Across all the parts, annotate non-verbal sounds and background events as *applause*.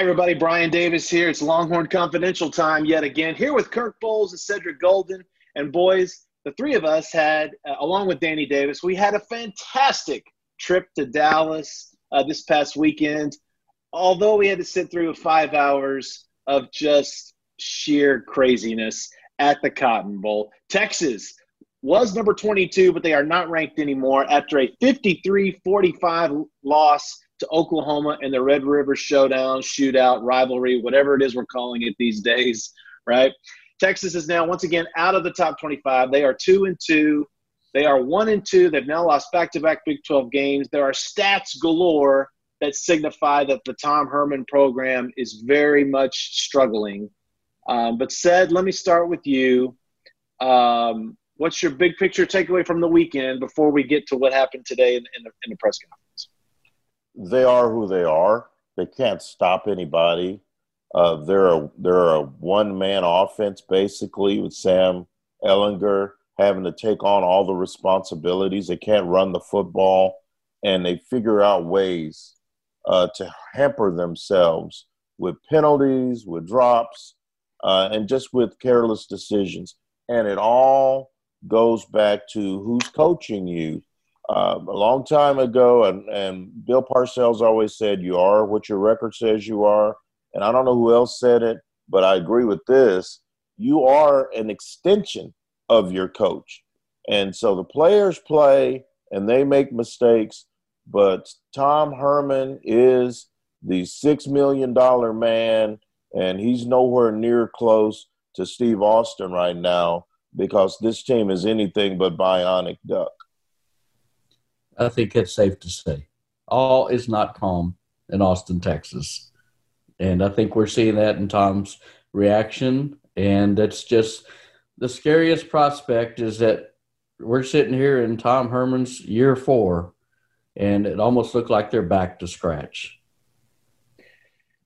Hi, everybody. Brian Davis here. It's Longhorn Confidential time yet again. Here with Kirk Bohls and Cedric Golden. And boys, the three of us had, uh, along with Danny Davis, we had a fantastic trip to Dallas uh, this past weekend. Although we had to sit through five hours of just sheer craziness at the Cotton Bowl. Texas was number 22, but they are not ranked anymore after a 53 45 loss to Oklahoma and the Red River Showdown, shootout, rivalry, whatever it is we're calling it these days, right? Texas is now once again out of the top 25. They are two and two. They are one and two. They've now lost back to back Big 12 games. There are stats galore that signify that the Tom Herman program is very much struggling. Um, but, Ced, let me start with you. Um, what's your big picture takeaway from the weekend before we get to what happened today in, in, the, in the press conference? They are who they are. They can't stop anybody. Uh, they're a they're a one man offense basically with Sam Ehlinger having to take on all the responsibilities. They can't run the football, and they figure out ways uh, to hamper themselves with penalties, with drops, uh, and just with careless decisions. And it all goes back to who's coaching you. Uh, a long time ago, and, and Bill Parcells always said, You are what your record says you are. And I don't know who else said it, but I agree with this. You are an extension of your coach. And so the players play and they make mistakes, but Tom Herman is the $6 million man, and he's nowhere near close to Steve Austin right now because this team is anything but bionic duck. I think it's safe to say. All is not calm in Austin, Texas. And I think we're seeing that in Tom's reaction. And it's just the scariest prospect is that we're sitting here in Tom Herman's year four, and it almost looked like they're back to scratch.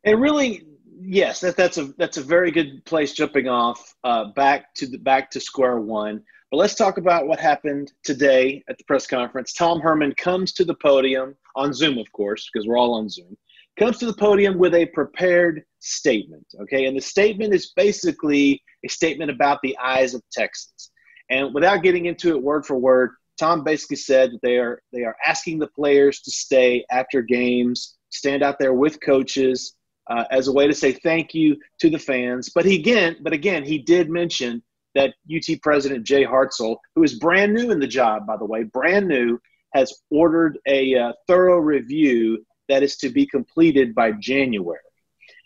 And really, yes, that, that's a that's a very good place jumping off uh, back to the back to square one. But let's talk about what happened today at the press conference. Tom Herman comes to the podium on Zoom, of course, because we're all on Zoom. Comes to the podium with a prepared statement. Okay, and the statement is basically a statement about the eyes of Texas. And without getting into it word for word, Tom basically said that they are they are asking the players to stay after games, stand out there with coaches, uh, as a way to say thank you to the fans. But he again, but again, he did mention that UT President Jay Hartzell, who is brand new in the job, by the way, brand new, has ordered a uh, thorough review that is to be completed by January.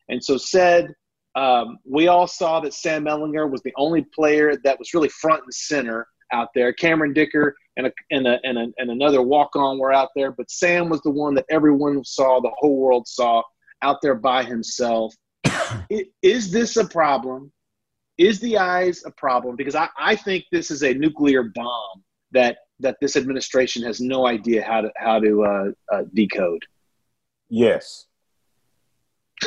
And so Ced, um, we all saw that Sam Ehlinger was the only player that was really front and center out there. Cameron Dicker and, a, and, a, and, a, and another walk on were out there, but Sam was the one that everyone saw, the whole world saw out there by himself. *coughs* is this a problem? Is the eyes a problem? Because I, I think this is a nuclear bomb that that this administration has no idea how to how to uh, uh, decode. Yes. *laughs*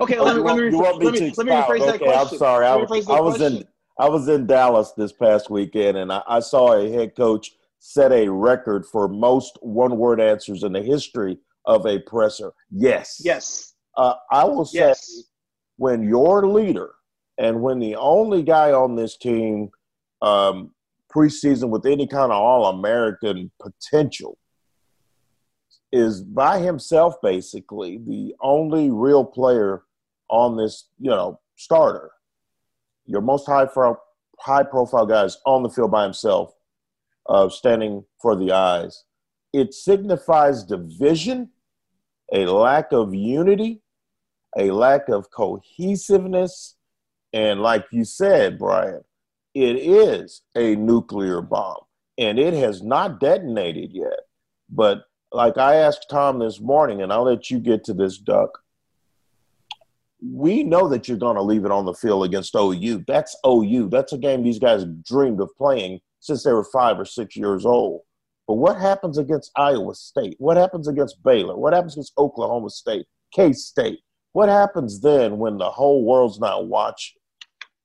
okay, let me, let me, let me, let me rephrase okay, that question. I'm sorry. I, I was in I was in Dallas this past weekend, and I, I saw a head coach set a record for most one-word answers in the history of a presser. Yes. Yes. Uh, I will say yes. when your leader and when the only guy on this team um, preseason with any kind of All American potential is by himself, basically the only real player on this, you know, starter. Your most high pro- high profile guys on the field by himself, uh, standing for the eyes. It signifies division a lack of unity, a lack of cohesiveness, and like you said, Brian, it is a nuclear bomb and it has not detonated yet. But like I asked Tom this morning, and I'll let you get to this, Duck. We know that you're going to leave it on the field against OU. That's OU. That's a game these guys dreamed of playing since they were five or six years old. But what happens against Iowa State? What happens against Baylor? What happens against Oklahoma State? K State? What happens then when the whole world's not watching?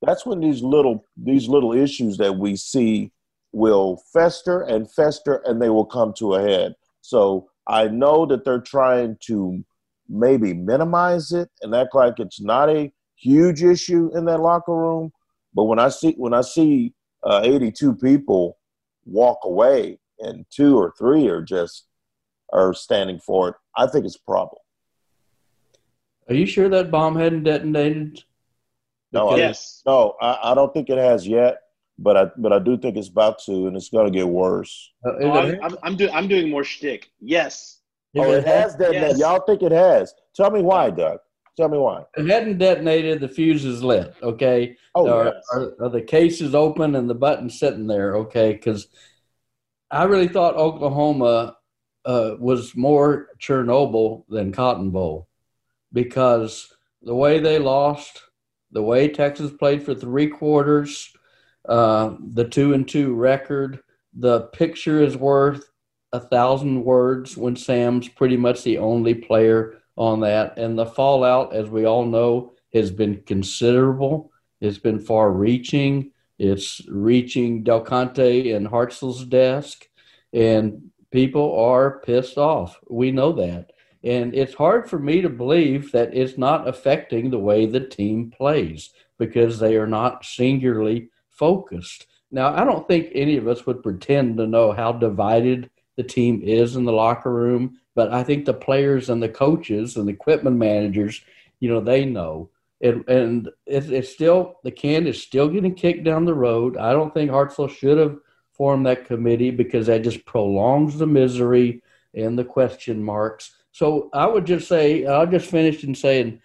That's when these little these little issues that we see will fester and fester and they will come to a head. So I know that they're trying to maybe minimize it and act like it's not a huge issue in that locker room. But when I see when I see uh, 82 people walk away and two or three are just are standing for it, I think it's a problem. Are you sure that bomb hadn't detonated? No, yes. I, no, I, I, don't think it has yet, but I but I do think it's about to, and it's going to get worse. Uh, oh, I'm, I'm, I'm, doing I'm doing more shtick. Yes. Oh, it has detonated. Yes. Y'all think it has? Tell me why, Doug. Tell me why. It hadn't detonated. The fuse is lit. Okay. Oh, are, yes. are, are the cases open and the button sitting there? Okay, because I really thought Oklahoma uh, was more Chernobyl than Cotton Bowl because the way they lost, the way Texas played for three quarters, uh, the two and two record, the picture is worth a thousand words when Sam's pretty much the only player on that. And the fallout, as we all know, has been considerable. It's been far reaching. It's reaching Del Conte and Hartzell's desk, and people are pissed off. We know that. And it's hard for me to believe that it's not affecting the way the team plays because they are not singularly focused. Now, I don't think any of us would pretend to know how divided the team is in the locker room, but I think the players and the coaches and the equipment managers, you know, they know. And, and it's, it's still, the can is still getting kicked down the road. I don't think Hartzell should have formed that committee because that just prolongs the misery and the question marks. So I would just say, I'll just finish in saying,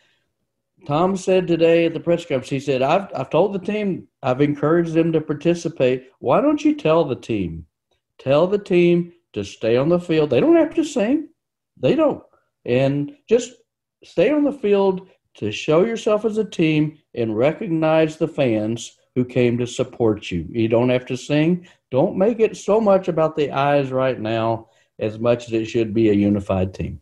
Tom said today at the press conference, he said, I've, I've told the team, I've encouraged them to participate. Why don't you tell the team? Tell the team to stay on the field. They don't have to sing, they don't. And just stay on the field to show yourself as a team and recognize the fans who came to support you. You don't have to sing. Don't make it so much about the eyes right now as much as it should be a unified team.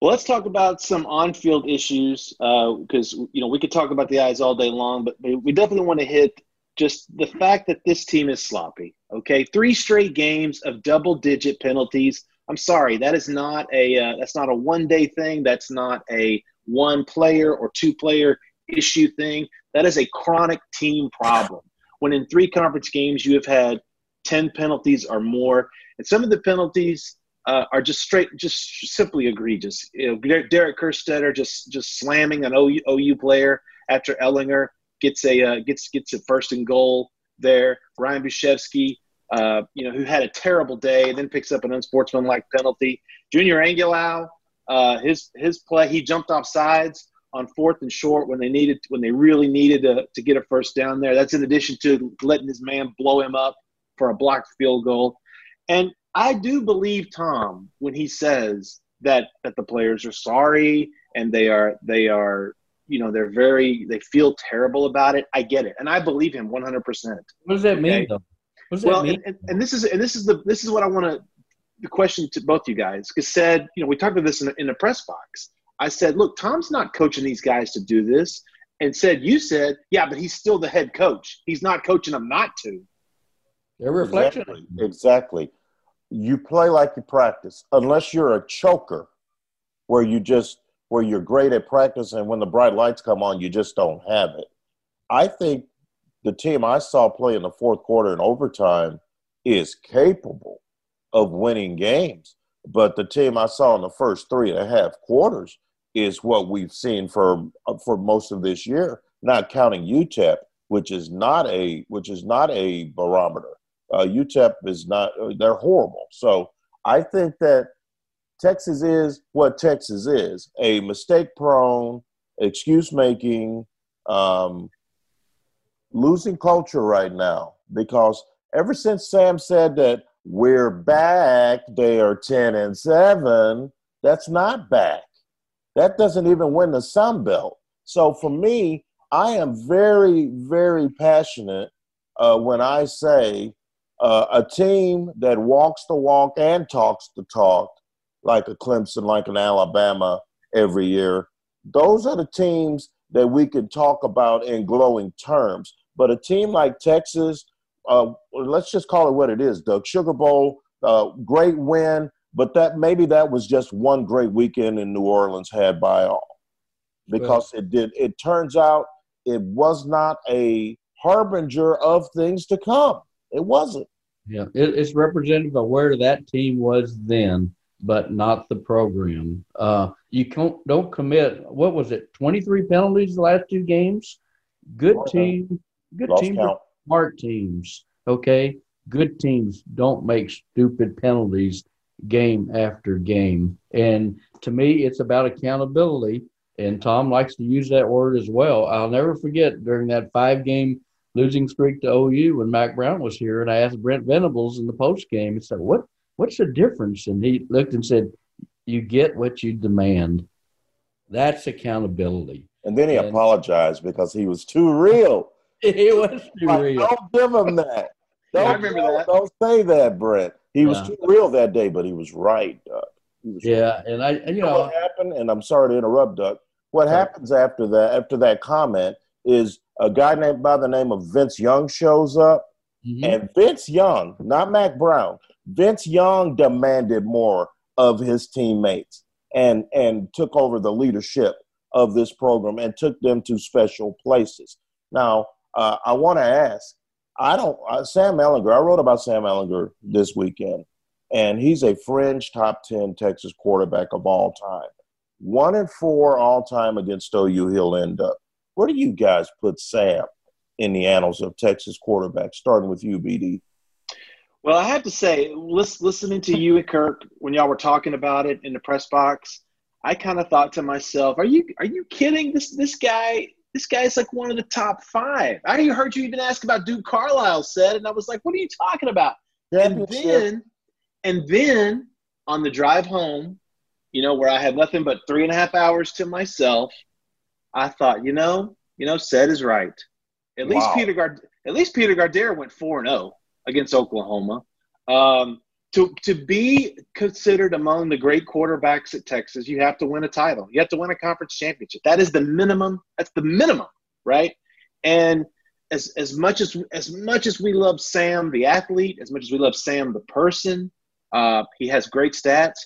Well, let's talk about some on-field issues because uh, you know we could talk about the eyes all day long, but we definitely want to hit just the fact that this team is sloppy. Okay, three straight games of double-digit penalties. I'm sorry, that is not a uh, that's not a one-day thing. That's not a one-player or two-player issue thing. That is a chronic team problem. When in three conference games you have had ten penalties or more, and some of the penalties uh, are just straight, just simply egregious. You know, Derek Kerstetter just just slamming an OU, OU player after Ehlinger gets a uh, gets gets a first and goal there. Ryan Bujcevski, uh, you know, who had a terrible day, and then picks up an unsportsmanlike penalty. Junior Angilau, uh, his his play, he jumped off sides on fourth and short when they needed when they really needed to, to get a first down there. That's in addition to letting his man blow him up for a blocked field goal. And I do believe Tom when he says that that the players are sorry and they are they are you know they're very they feel terrible about it. I get it, and I believe him 100. percent What does that mean, though? What does well, that mean? And, and, this is and this is the this is what I want to the question to both you guys because Ced you know we talked about this in, in the press box. I said, look, Tom's not coaching these guys to do this, and Ced you said, yeah, but he's still the head coach. He's not coaching them not to. They're reflection. Exactly. exactly you play like you practice, unless you're a choker where you just where you're great at practice and when the bright lights come on you just don't have it. I think the team I saw play in the fourth quarter and overtime is capable of winning games. But the team I saw in the first three and a half quarters is what we've seen for for most of this year, not counting UTEP, which is not a which is not a barometer uh, UTEP is not, uh, they're horrible. So I think that Texas is what Texas is a mistake prone, excuse making, um, losing culture right now because ever since Sam said that we're back, they are 10 and 7, that's not back. That doesn't even win the Sun Belt. So for me, I am very, very passionate uh, when I say uh, a team that walks the walk and talks the talk, like a Clemson, like an Alabama every year, those are the teams that we can talk about in glowing terms. But a team like Texas, uh, let's just call it what it is, Doug. Sugar Bowl, uh, great win, but that maybe that was just one great weekend in New Orleans had by all, because well, it did. It turns out it was not a harbinger of things to come. It wasn't. Yeah, it, it's representative of where that team was then, but not the program. Uh, you don't don't commit. What was it? Twenty three penalties the last two games. Good team. Good team. Smart teams. Okay. Good teams don't make stupid penalties game after game. And to me, it's about accountability. And Tom likes to use that word as well. I'll never forget during that five game losing streak to OU when Mack Brown was here, and I asked Brent Venables in the post game, he said, What what's the difference? And he looked and said, You get what you demand. That's accountability. And then he and, apologized because he was too real. *laughs* He was too like, real. Don't give him that. Don't, *laughs* yeah, I remember that. Don't say that, Brent. He was too real that day, but he was right, Duck. Was yeah, right. and I, you, you know, know, what happened. And I'm sorry to interrupt, Duck. What happens after that? After that comment is a guy named by the name of Vince Young shows up, mm-hmm. and Vince Young, not Mack Brown, Vince Young demanded more of his teammates and and took over the leadership of this program and took them to special places. Now, uh, I want to ask I don't. Uh, Sam Ehlinger. I wrote about Sam Ehlinger this weekend, and he's a fringe top ten Texas quarterback of all time. One and four all time against OU. He'll end up. Where do you guys put Sam in the annals of Texas quarterbacks? Starting with you, BD. Well, I have to say, listening to you and Kirk when y'all were talking about it in the press box, I kind of thought to myself, "Are you are you kidding? This this guy this guy's like one of the top five. I heard you even ask about Duke Carlisle said, and I was like, what are you talking about? And then, and then on the drive home, you know, where I had nothing but three and a half hours to myself, I thought, you know, you know, Ced is right. At least. Peter Gard, at least Peter Gardere went four and zero oh against Oklahoma. Um, to to be considered among the great quarterbacks at Texas, you have to win a title. You have to win a conference championship. That is the minimum. That's the minimum, right? And as as much as as much as we love Sam the athlete, as much as we love Sam the person, uh, he has great stats.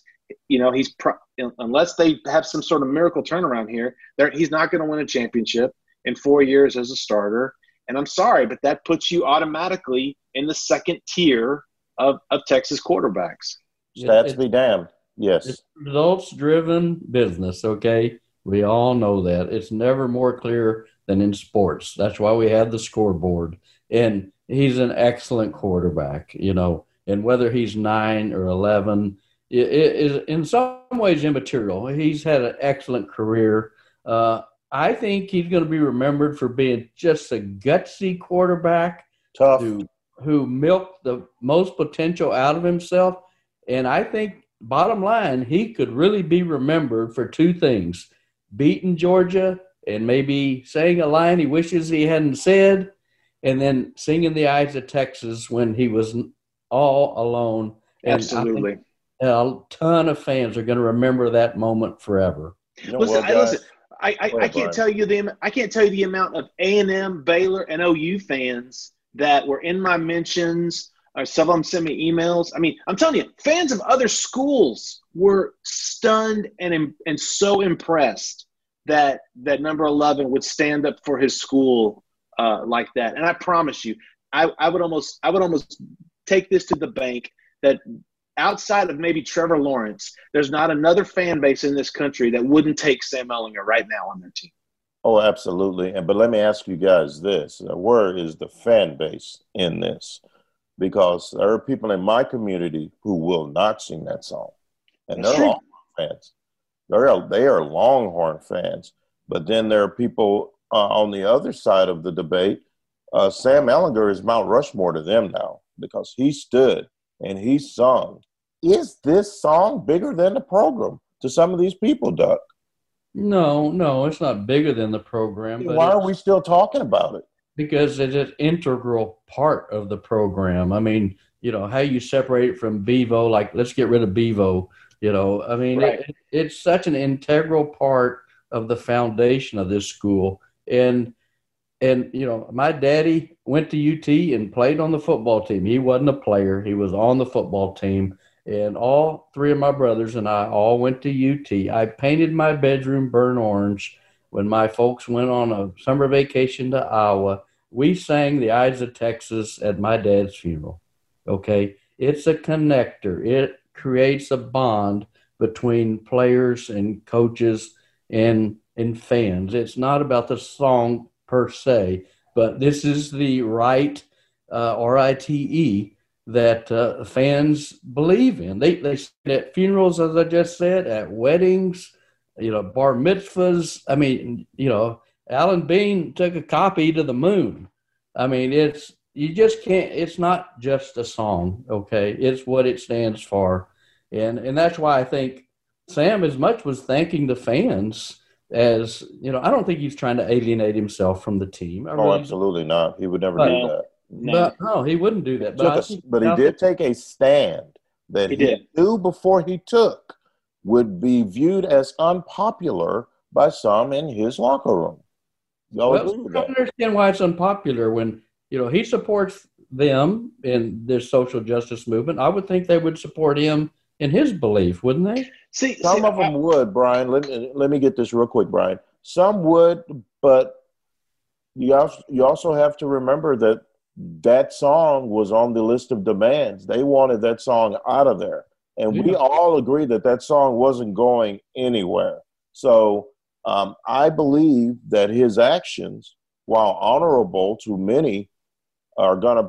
You know, he's pro- unless they have some sort of miracle turnaround here, he's not going to win a championship in four years as a starter. And I'm sorry, but that puts you automatically in the second tier of, of Texas quarterbacks. Stats be damned. Yes. It's results driven business, okay? We all know that. It's never more clear than in sports. That's why we have the scoreboard. And he's an excellent quarterback, you know, and whether he's nine or 11, it is in some ways immaterial. He's had an excellent career. Uh, I think he's going to be remembered for being just a gutsy quarterback. Tough. Who who milked the most potential out of himself. And I think, bottom line, he could really be remembered for two things beating Georgia and maybe saying a line he wishes he hadn't said, and then singing the eyes of Texas when he was all alone. And Absolutely. A ton of fans are going to remember that moment forever. You know listen, I, listen, I, I, I can't tell you the I can't tell you the amount of A and M, Baylor, and OU fans that were in my mentions. Or some of them sent me emails. I mean, I'm telling you, fans of other schools were stunned and and so impressed that that number 11 would stand up for his school uh, like that. And I promise you, I, I would almost I would almost take this to the bank that outside of maybe Trevor Lawrence, there's not another fan base in this country that wouldn't take Sam Ehlinger right now on their team. Oh, absolutely. And but let me ask you guys this: where is the fan base in this? Because there are people in my community who will not sing that song, and they're Longhorn fans. They're they are Longhorn fans. But then there are people uh, on the other side of the debate. Uh, Sam Ehlinger is Mount Rushmore to them now because he stood and he sung. Is this song bigger than the program to some of these people, Duck? No, no, it's not bigger than the program. Why are we still talking about it? Because it's an integral part of the program. I mean, you know, how you separate it from Bevo, like let's get rid of Bevo. You know, I mean, right. it, it's such an integral part of the foundation of this school. And and you know, my daddy went to UT and played on the football team. He wasn't a player; he was on the football team. and all three of my brothers and I all went to UT. I painted my bedroom burnt orange when my folks went on a summer vacation to Iowa. We sang the Eyes of Texas at my dad's funeral. Okay. It's a connector, it creates a bond between players and coaches and, and fans. It's not about the song per se, but this is the right, uh, R I T E, that uh, fans believe in. They they at funerals, as I just said, at weddings, you know, bar mitzvahs. I mean, you know, Alan Bean took a copy to the moon. I mean, it's you just can't. It's not just a song, okay? It's what it stands for, and and that's why I think Sam as much was thanking the fans as you know. I don't think he's trying to alienate himself from the team. I oh, really absolutely not. He would never but, do that. But no, he wouldn't do that. But, a, but he did take a stand that he, he knew before he took would be viewed as unpopular by some in his locker room. Y'all well, I don't understand why it's unpopular when you know he supports them in this social justice movement. I would think they would support him in his belief, wouldn't they? See, some see, of them I, would, Brian. Let me, let me get this real quick, Brian. Some would, but you also, you also have to remember that that song was on the list of demands. They wanted that song out of there. And yeah. we all agree that that song wasn't going anywhere. So um, I believe that his actions, while honorable to many, are going to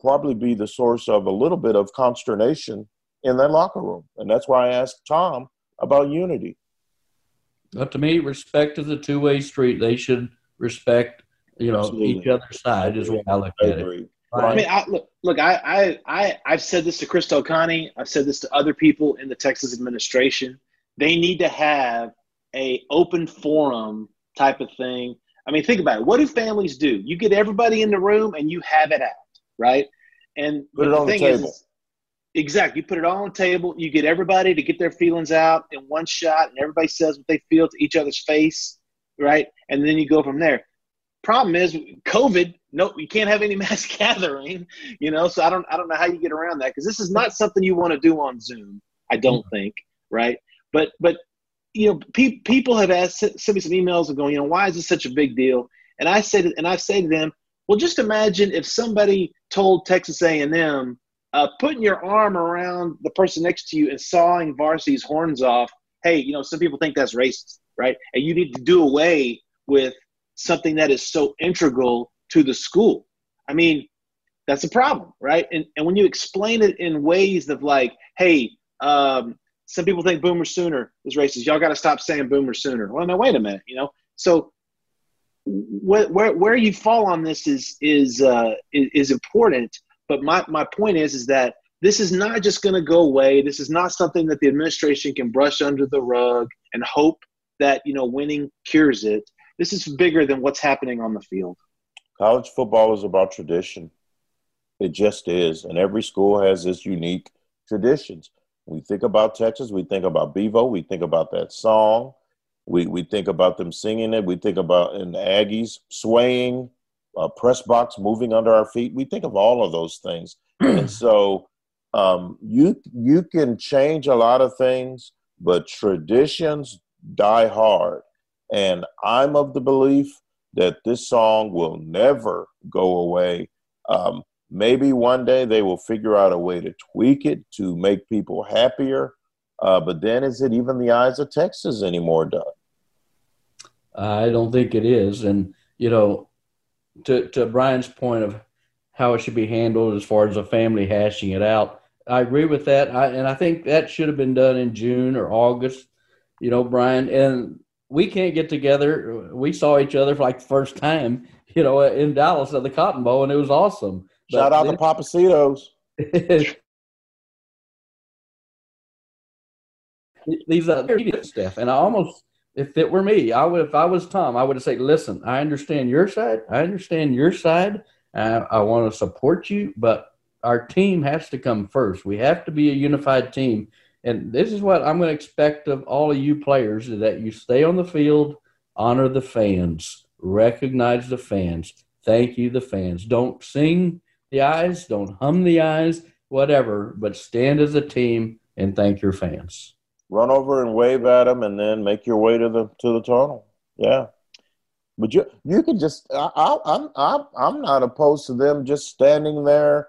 probably be the source of a little bit of consternation in that locker room. And that's why I asked Tom about unity. But to me, respect is a two way street. They should respect you know Absolutely. each other's side is what I look I at it. I mean, I, look, look, I, I, I, I've said this to Chris Connie. I've said this to other people in the Texas administration. They need to have a open forum type of thing. I mean, think about it. What do families do? You get everybody in the room and you have it out, right? And put it on the, the table. Is, exactly. You put it all on the table. You get everybody to get their feelings out in one shot, and everybody says what they feel to each other's face, right? And then you go from there problem is COVID. No, you can't have any *laughs* mass gathering. You know, so I don't I don't know how you get around that because this is not something you want to do on Zoom. I don't mm-hmm. think, right? But but you know, pe- people have asked sent me some emails and going, you know, why is this such a big deal? And I said, and I say to them, well, just imagine if somebody told Texas A&M, uh, putting your arm around the person next to you and sawing varsity's horns off. Hey, you know, some people think that's racist, right? And you need to do away with something that is so integral to the school. I mean, that's a problem, right? And, and when you explain it in ways of like, hey, um, some people think Boomer Sooner is racist. Y'all got to stop saying Boomer Sooner. Well, no, wait a minute. You know, so where where, where you fall on this is is uh, is, is important. But my my point is is that this is not just going to go away. This is not something that the administration can brush under the rug and hope that you know winning cures it this is bigger than what's happening on the field. College football is about tradition. It just is. And every school has its unique traditions. We think about Texas, we think about Bevo, we think about that song, we, we think about them singing it, we think about in the Aggies swaying, a press box moving under our feet. We think of all of those things. and *clears throat* so um, you you can change a lot of things, but traditions die hard. And I'm of the belief that this song will never go away. Um, maybe one day they will figure out a way to tweak it to make people happier. Uh, but then is it even the eyes of Texas anymore, Doug? I don't think it is. And, you know, to, to Brian's point of how it should be handled as far as a family hashing it out, I agree with that. I, and I think that should have been done in June or August, you know, Brian. And we can't get together. We saw each other for like the first time, you know, in Dallas at the Cotton Bowl, and it was awesome. Shout but out then, to Pappasitos. *laughs* these uh, other stuff, and I almost, if it were me, I would, if I was Tom, I would have said, "Listen, I understand your side. I understand your side. I want to support you, but our team has to come first. We have to be a unified team." And this is what I'm going to expect of all of you players is that you stay on the field, honor the fans, recognize the fans, thank you, the fans. Don't sing the eyes, don't hum the eyes, whatever, but stand as a team and thank your fans. Run over and wave at them, and then make your way to the to the tunnel. Yeah, but you you can just I, I, I'm I'm I'm not opposed to them just standing there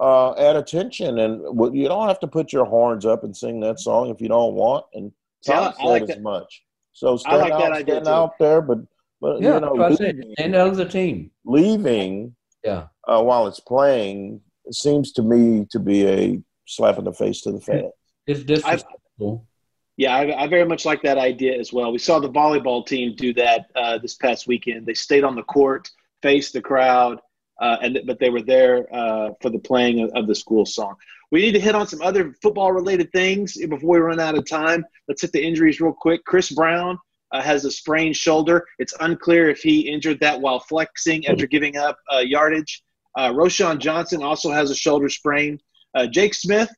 uh, at attention, and you don't have to put your horns up and sing that song if you don't want. And Tom yeah, said like as that. much. So stand like out, stand out there, but but yeah, you know, leaving, stand out of the team. Leaving, yeah, uh, while it's playing seems to me to be a slap in the face to the *laughs* fans. It's disrespectful. Yeah, I, I, very much like that idea as well. We saw the volleyball team do that uh, this past weekend. They stayed on the court, faced the crowd, uh, and but they were there uh, for the playing of, of, the school song. We need to hit on some other football related things before we run out of time. Let's hit the injuries real quick. Chris Brown uh, has a sprained shoulder. It's unclear if he injured that while flexing after giving up uh, yardage. Uh, Roschon Johnson also has a shoulder sprain. Uh, Jake Smith,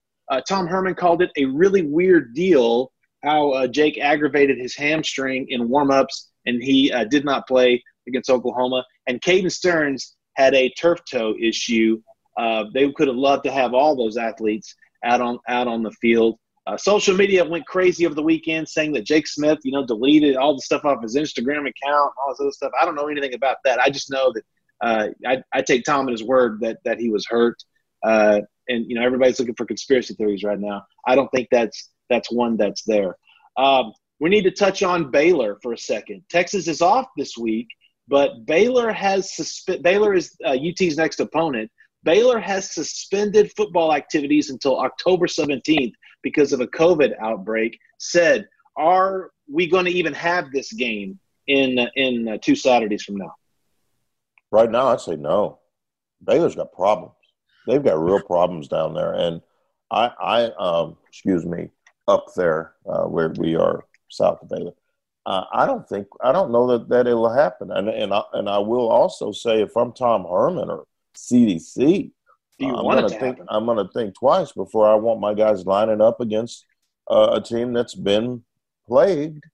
Tom Herman called it a really weird deal how Jake aggravated his hamstring in warmups and he did not play against Oklahoma. And Caden Stearns had a turf toe issue. Uh, they could have loved to have all those athletes out on out on the field. Uh, social media went crazy over the weekend, saying that Jake Smith, you know, deleted all the stuff off his Instagram account, all this other stuff. I don't know anything about that. I just know that uh, I, I, take Tom at his word that that he was hurt. Uh, and you know, everybody's looking for conspiracy theories right now. I don't think that's that's one that's there. Um, we need to touch on Baylor for a second. Texas is off this week, but Baylor has suspe- Baylor is uh, UT's next opponent. Baylor has suspended football activities until October 17th because of a COVID outbreak. Ced, are we going to even have this game in in uh, two Saturdays from now? Right now, I'd say no. Baylor's got problems. They've got real problems down there, and I, I um, excuse me, up there uh, where we are south of Baylor. Uh, I don't think I don't know that that it'll happen. And and I, and I will also say if I'm Tom Herman or CDC, uh, I'm going to think happen? I'm going to think twice before I want my guys lining up against uh, a team that's been plagued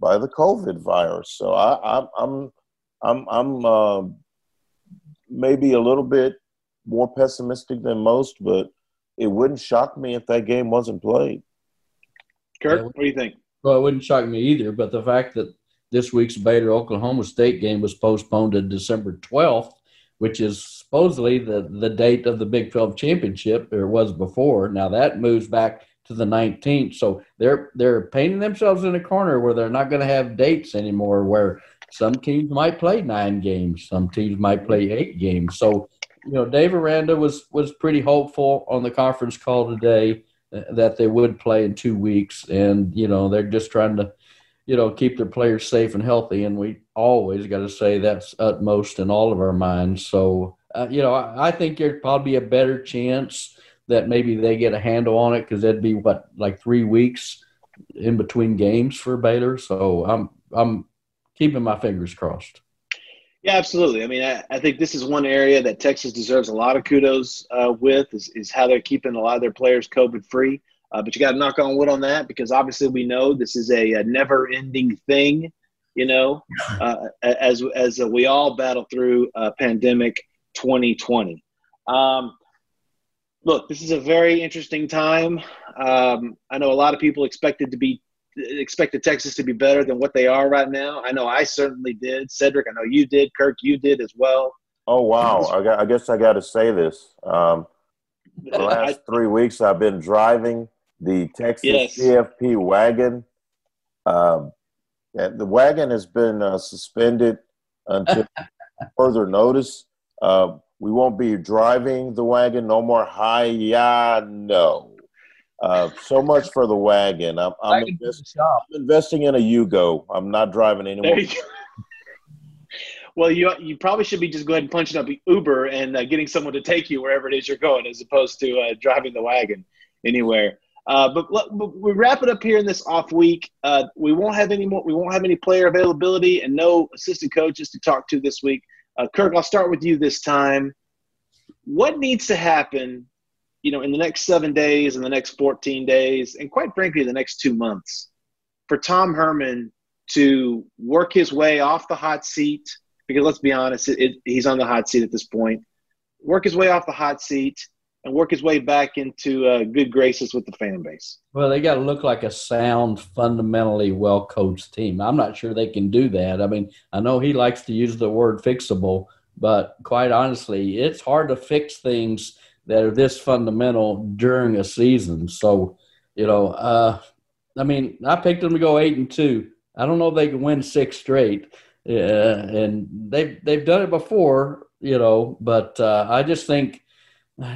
by the COVID virus. So I, I I'm I'm I'm uh, maybe a little bit more pessimistic than most, but it wouldn't shock me if that game wasn't played. Kurt, what do you think? Well, it wouldn't shock me either. But the fact that this week's Baylor Oklahoma State game was postponed to December 12th, which is supposedly the, the date of the Big 12 championship, or was before. Now that moves back to the 19th. So they're they're painting themselves in a corner where they're not going to have dates anymore. Where some teams might play nine games, some teams might play eight games. So you know, Dave Aranda was was pretty hopeful on the conference call today that they would play in two weeks, and you know they're just trying to, you know, keep their players safe and healthy, and we always got to say that's utmost in all of our minds. So, uh, you know, I, I think there'd probably be a better chance that maybe they get a handle on it because that'd be what like three weeks in between games for Baylor. So I'm I'm keeping my fingers crossed. Yeah, absolutely. I mean, I, I, think this is one area that Texas deserves a lot of kudos uh, with is, is how they're keeping a lot of their players COVID free. Uh, but you got to knock on wood on that because obviously we know this is a, a never ending thing, you know, uh, as, as we all battle through pandemic 2020. Um, look, this is a very interesting time. Um, I know a lot of people expected to be expected Texas to be better than what they are right now. I know I certainly did. Cedric, I know you did. Kirk, you did as well. Oh wow! I, got, I guess I got to say this. Um, the *laughs* last three weeks, I've been driving the Texas yes. CFP wagon. Um, the wagon has been uh, suspended until *laughs* further notice. Uh, we won't be driving the wagon. No more hi ya no. Uh, so much for the wagon. I'm, I'm, invest, I'm, investing in a Yugo. I'm not driving anymore. *laughs* well, you you probably should be just go ahead and punching up Uber and uh, getting someone to take you wherever it is you're going, as opposed to uh, driving the wagon anywhere. Uh, but, but, we wrap it up here in this off week. Uh, we won't have any more. We won't have any player availability and no assistant coaches to talk to this week. Kirk, I'll start with you this time. What needs to happen you know, in the next seven days, in the next 14 days, and quite frankly, the next two months, for Tom Herman to work his way off the hot seat, because let's be honest, it, it, he's on the hot seat at this point, work his way off the hot seat and work his way back into uh, good graces with the fan base. Well, they got to look like a sound, fundamentally well coached team. I'm not sure they can do that. I mean, I know he likes to use the word fixable, but quite honestly, it's hard to fix things that are this fundamental during a season. So, you know, uh, I mean, I picked them to go eight and two. I don't know if they can win six straight, uh, and they've they've done it before, you know. But uh, I just think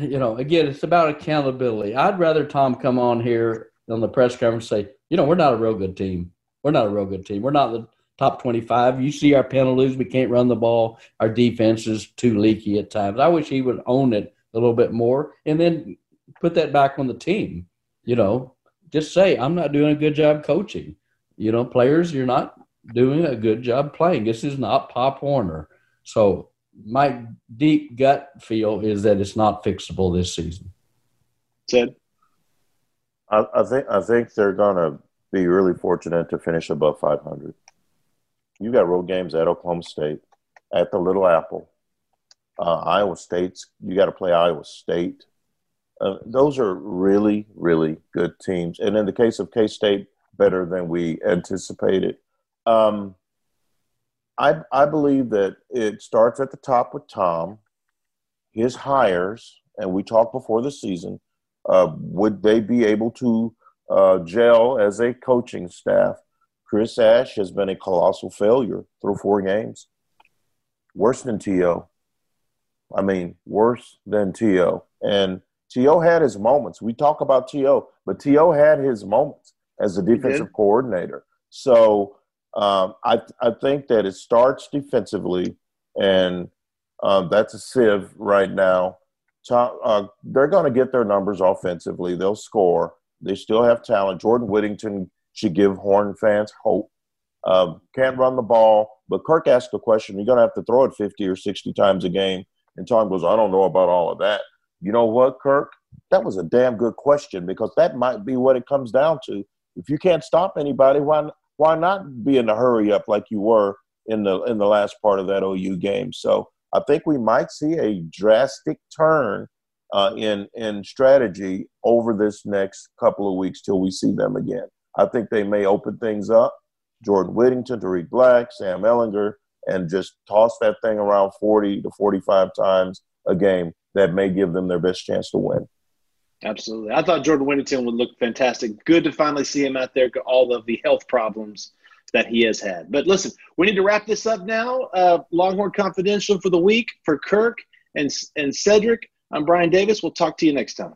you know, again, it's about accountability. I'd rather Tom come on here on the press conference and say, you know, we're not a real good team. We're not a real good team. We're not the top 25. You see our penalties. We can't run the ball. Our defense is too leaky at times. I wish he would own it a little bit more and then put that back on the team. You know, just say, I'm not doing a good job coaching. You know, players, you're not doing a good job playing. This is not Pop Warner. So my deep gut feel is that it's not fixable this season. Ted, I, I think I think they're gonna be really fortunate to finish above 500. You got road games at Oklahoma State, at the Little Apple, uh, Iowa State's. You got to play Iowa State. Uh, those are really, really good teams. And in the case of K State, better than we anticipated. Um, I, I believe that it starts at the top with Tom, his hires, and we talked before the season. Uh, would they be able to uh, gel as a coaching staff? Chris Ash has been a colossal failure through four games. Worse than T.O. I mean, worse than T.O. And T.O. had his moments. We talk about T.O., but T.O. had his moments as a defensive coordinator. So um, I, I think that it starts defensively, and um, that's a sieve right now. Uh, they're going to get their numbers offensively. They'll score. They still have talent. Jordan Whittington should give Horn fans hope. Uh, can't run the ball, but Kirk asked a question. You're going to have to throw it 50 or 60 times a game. And Tom goes, I don't know about all of that. You know what, Kirk? That was a damn good question because that might be what it comes down to. If you can't stop anybody, why why not be in a hurry up like you were in the in the last part of that OU game? So I think we might see a drastic turn uh, in in strategy over this next couple of weeks till we see them again. I think they may open things up. Jordan Whittington, Tarik Black, Sam Ehlinger, and just toss that thing around 40 to 45 times a game. That may give them their best chance to win. Absolutely. I thought Jordan Whittington would look fantastic. Good to finally see him out there, all of the health problems that he has had. But listen, we need to wrap this up now. Uh, Longhorn Confidential for the week for Kirk and, and Cedric. I'm Brian Davis. We'll talk to you next time.